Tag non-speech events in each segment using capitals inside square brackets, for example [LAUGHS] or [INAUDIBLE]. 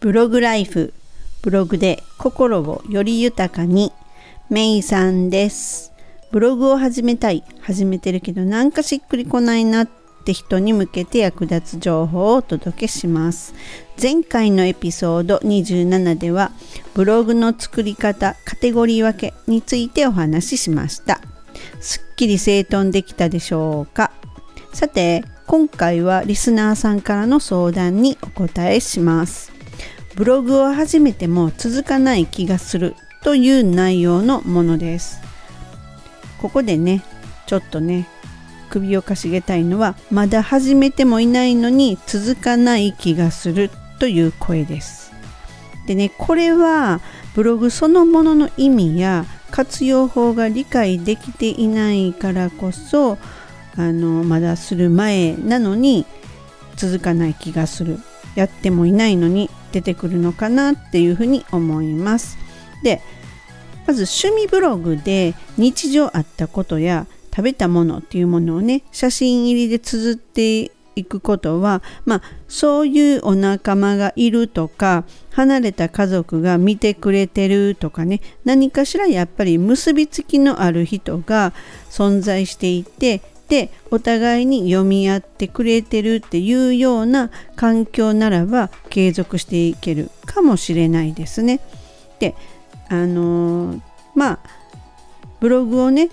ブログライフブログで心をより豊かに。メイさんです。ブログを始めたい。始めてるけどなんかしっくりこないなって人に向けて役立つ情報をお届けします。前回のエピソード27ではブログの作り方カテゴリー分けについてお話ししました。すっきり整頓できたでしょうか？さて今回はリスナーさんからの相談にお答えします。ブログを始めても続かない気がするという内容のものです。ここでねちょっとね首をかしげたいのはまだ始めてもいないのに続かない気がするという声です。でねこれはブログそのものの意味や活用法が理解できていないからこそあのまだする前なのに続かない気がするやってもいないのに出てくるのかなっていうふうに思います。でまず趣味ブログで日常あったことや食べたものっていうものをね写真入りで綴っていくことはまあそういうお仲間がいるとか離れた家族が見てくれてるとかね何かしらやっぱり結びつきのある人が存在していてでお互いに読み合ってくれてるっていうような環境ならば継続していけるかもしれないですね。であのー、まあブログをね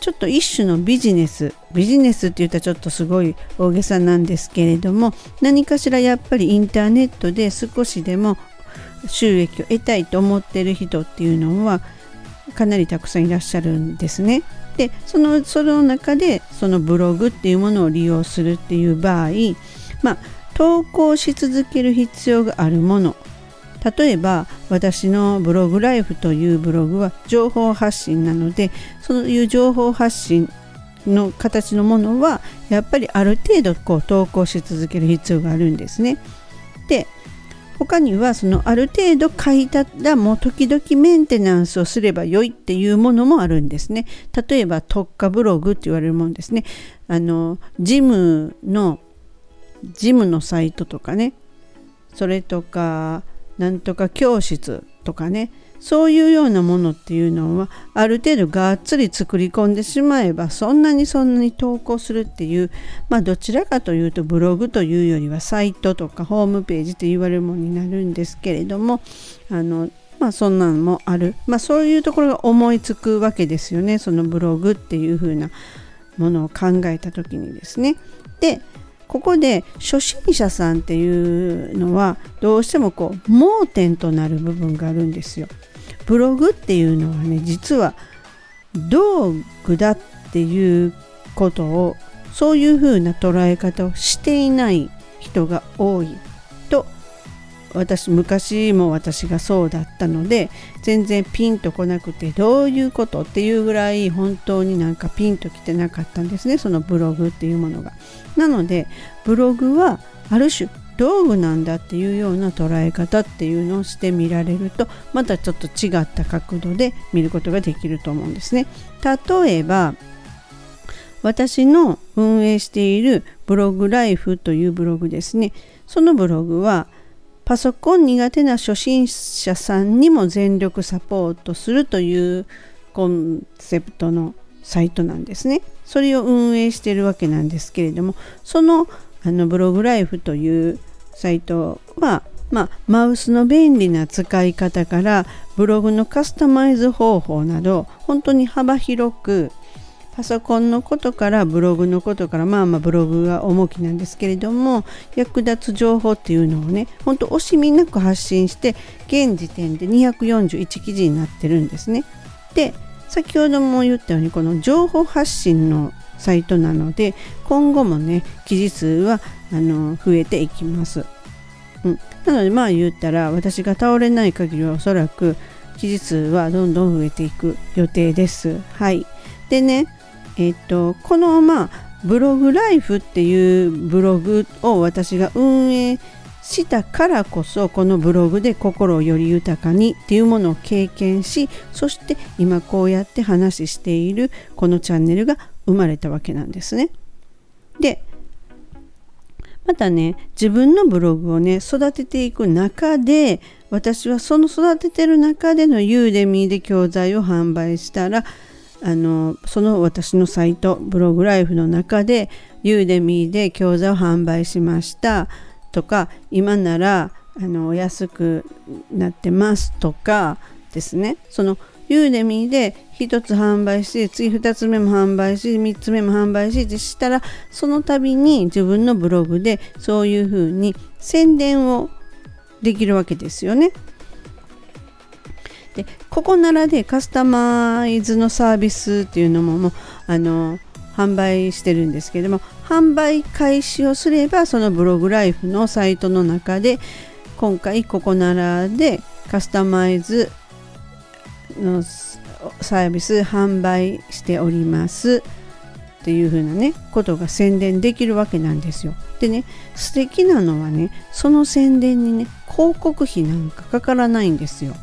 ちょっと一種のビジネスビジネスって言ったらちょっとすごい大げさなんですけれども何かしらやっぱりインターネットで少しでも収益を得たいと思ってる人っていうのはかなりたくさんいらっしゃるんですね。でそのその中でそのブログっていうものを利用するっていう場合まあ投稿し続ける必要があるもの例えば私のブログライフというブログは情報発信なのでそういう情報発信の形のものはやっぱりある程度こう投稿し続ける必要があるんですね。で他にはそのある程度買いたらもう時々メンテナンスをすれば良いっていうものもあるんですね。例えば特化ブログって言われるもんですね。あのジムのジムのサイトとかねそれとかなんとか教室とかねそういうようなものっていうのはある程度がっつり作り込んでしまえばそんなにそんなに投稿するっていうまあどちらかというとブログというよりはサイトとかホームページと言われるものになるんですけれどもあのまあそんなのもあるまあそういうところが思いつくわけですよねそのブログっていう風なものを考えた時にですね。でここで初心者さんっていうのはどうしてもこう盲点となる部分があるんですよ。ブログっていうのはね実は道具だっていうことをそういうふうな捉え方をしていない人が多いと私昔も私がそうだったので全然ピンとこなくてどういうことっていうぐらい本当になんかピンときてなかったんですねそのブログっていうものが。なのでブログはある種道具なんだっていうような捉え方っていうのをしてみられるとまたちょっと違った角度で見ることができると思うんですね。例えば私の運営しているブログライフというブログですね。そのブログはパソコン苦手な初心者さんにも全力サポートするというコンセプトのサイトなんですね。それを運営してるわけなんですけれどもそのあのブログライフというサイトは、まあ、マウスの便利な使い方からブログのカスタマイズ方法など本当に幅広くパソコンのことからブログのことからまあまあブログが重きなんですけれども役立つ情報っていうのをねほんと惜しみなく発信して現時点で241記事になってるんですね。で先ほども言ったようにこの情報発信のサイトなので今後もね記事数はあの増えていきます。うん、なのでまあ言ったら私が倒れない限りはおそらく記事数はどんどん増えていく予定です。はい。でね、えっと、このまあブログライフっていうブログを私が運営ししたからこそこのブログで心をより豊かにっていうものを経験しそして今こうやって話しているこのチャンネルが生まれたわけなんですね。でまたね自分のブログをね育てていく中で私はその育ててる中でのユーデミーで教材を販売したらあのその私のサイトブログライフの中でユーデミーで教材を販売しましたとか今ならあの安くなってますとかですねそのユーデミーで1つ販売して次2つ目も販売し3つ目も販売しってしたらその度に自分のブログでそういうふうに宣伝をできるわけですよね。でここならでカスタマイズのサービスっていうのももうあの販売してるんですけども販売開始をすればそのブログライフのサイトの中で今回ここならでカスタマイズのサービス販売しておりますっていう風なねことが宣伝できるわけなんですよ。でね素敵なのはねその宣伝にね広告費なんかかからないんですよ。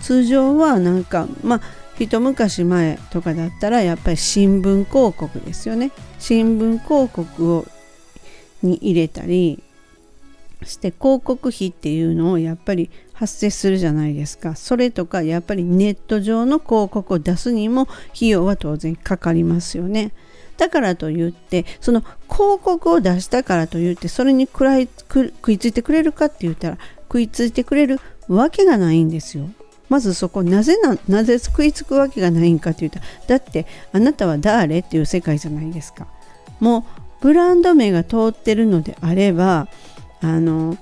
通常はなんかまあ一昔前とかだったらやっぱり新聞広告ですよね。新聞広告をに入れたりして広告費っていうのをやっぱり発生するじゃないですか。それとかやっぱりネット上の広告を出すにも費用は当然かかりますよね。だからといってその広告を出したからといってそれに食らい食いついてくれるかって言ったら食いついてくれるわけがないんですよ。まずそこなぜななぜ食いつくわけがないんかって言ったらだってあなたは誰っていう世界じゃないですかもうブランド名が通ってるのであればあの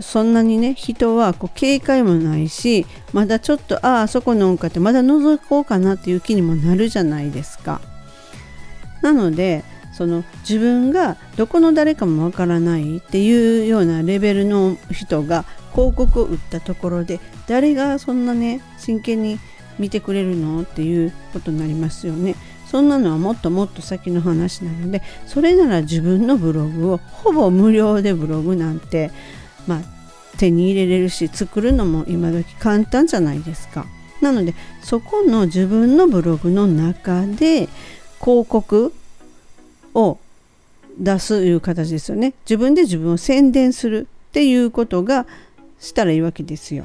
そんなにね人はこう警戒もないしまだちょっとああそこのんかってまだ覗こうかなっていう気にもなるじゃないですか。なのでその自分がどこの誰かもわからないっていうようなレベルの人が広告を打ったところで誰がそんなね真剣に見てくれるのっていうことになりますよね。そんなのはもっともっと先の話なのでそれなら自分のブログをほぼ無料でブログなんて、まあ、手に入れれるし作るのも今時簡単じゃないですか。なのでそこの自分のブログの中で広告を出すいう形ですよね。自分で自分を宣伝するっていうことがしたらいいわけですよ。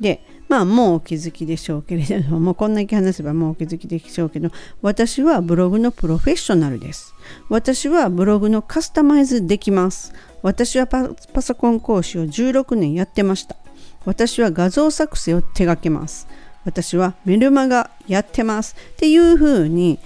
でまあもうお気づきでしょうけれども [LAUGHS] こんだけ話せばもうお気づきでしょうけど私はブログのプロフェッショナルです。私はブログのカスタマイズできます。私はパソコン講師を16年やってました。私は画像作成を手掛けます。私はメルマガやってます。っていうふうに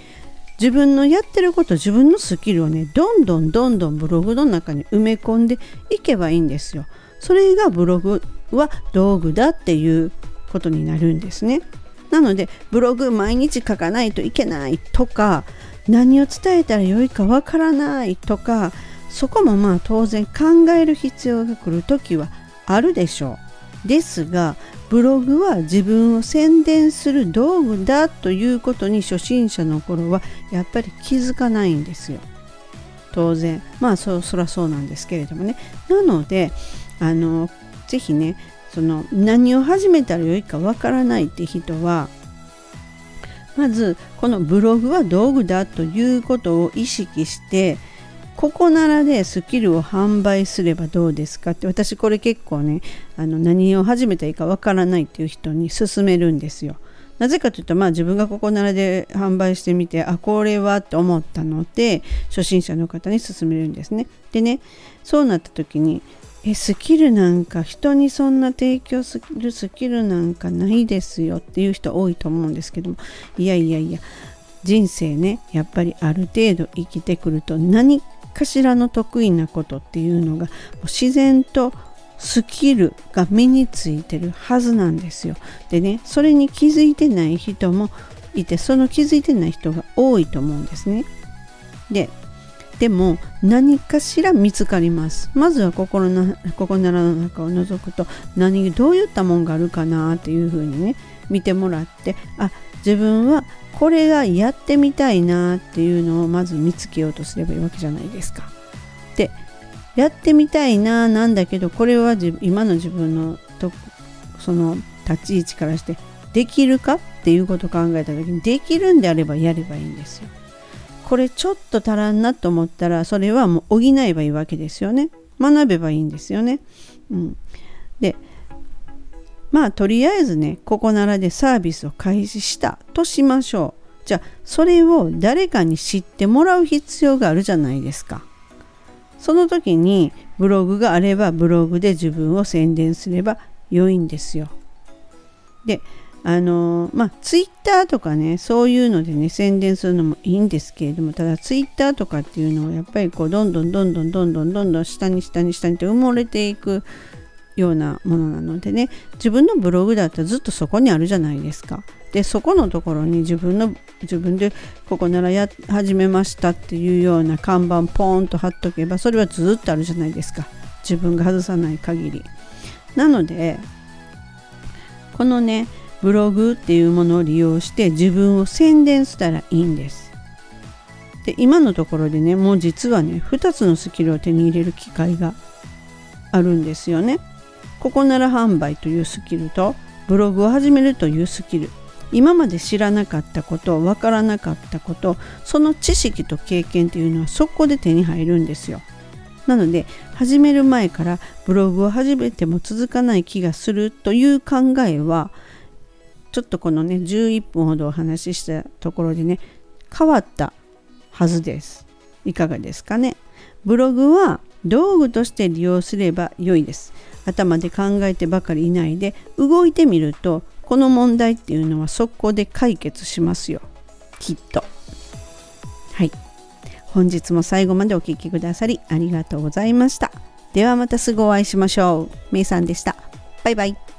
自分のやってること自分のスキルをねどんどんどんどんブログの中に埋め込んでいけばいいんですよ。それがブログは道具だっていうことになるんですね。なのでブログ毎日書かないといけないとか何を伝えたらよいかわからないとかそこもまあ当然考える必要が来る時はあるでしょう。ですがブログは自分を宣伝する道具だということに初心者の頃はやっぱり気づかないんですよ。当然まあそそらそうなんですけれどもね。なのであの是非ねその何を始めたらよいかわからないって人はまずこのブログは道具だということを意識してここならでスキルを販売すればどうですかって私これ結構ねあの何を始めたらいいかわからないっていう人に勧めるんですよ。なぜかというと、まあ、自分がここならで販売してみてあこれはと思ったので初心者の方に勧めるんですね。でねそうなった時にえスキルなんか人にそんな提供するスキルなんかないですよっていう人多いと思うんですけどもいやいやいや人生ねやっぱりある程度生きてくると何かしらの得意なことっていうのが自然とスキルが身についてるはずなんですよ。でねそれに気づいてない人もいてその気づいてない人が多いと思うんですね。ででも何かしら見つかりますまずは心のここならの中を覗くと何どういったもんがあるかなっていうふうにね見てもらってあ自分はこれがやってみたいなっていうのをまず見つけようとすればいいわけじゃないですか。でやってみたいななんだけどこれは今の自分のとその立ち位置からしてできるかっていうことを考えた時にできるんであればやればいいんですよ。これちょっと足らんなと思ったらそれはもう補えばいいわけですよね。学べばいいんですよね、うん、でまあとりあえずねここならでサービスを開始したとしましょう。じゃあそれを誰かに知ってもらう必要があるじゃないですか。その時にブログがあればブログで自分を宣伝すれば良いんですよ。であのまあツイッターとかねそういうのでね宣伝するのもいいんですけれどもただツイッターとかっていうのはやっぱりこうどんどんどんどんどんどんどんどん下に下に下にって埋もれていくようなものなのでね自分のブログだったらずっとそこにあるじゃないですか。でそこのところに自分の自分でここならや始めましたっていうような看板ポーンと貼っとけばそれはずっとあるじゃないですか自分が外さない限り。なのでこのねブログっていうものを利用して自分を宣伝したらいいんです。で今のところでねもう実はね2つのスキルを手に入れる機会があるんですよね。ここなら販売というスキルとブログを始めるというスキル今まで知らなかったこと分からなかったことその知識と経験というのはそこで手に入るんですよ。なので始める前からブログを始めても続かない気がするという考えはちょっとこのね11分ほどお話ししたところでね変わったはずです。いかがですかねブログは道具として利用すれば良いです。頭で考えてばかりいないで動いてみるとこの問題っていうのは速攻で解決しますよ。きっと。はい。本日も最後までお聴きくださりありがとうございました。ではまたすぐお会いしましょう。めいさんでした。バイバイ。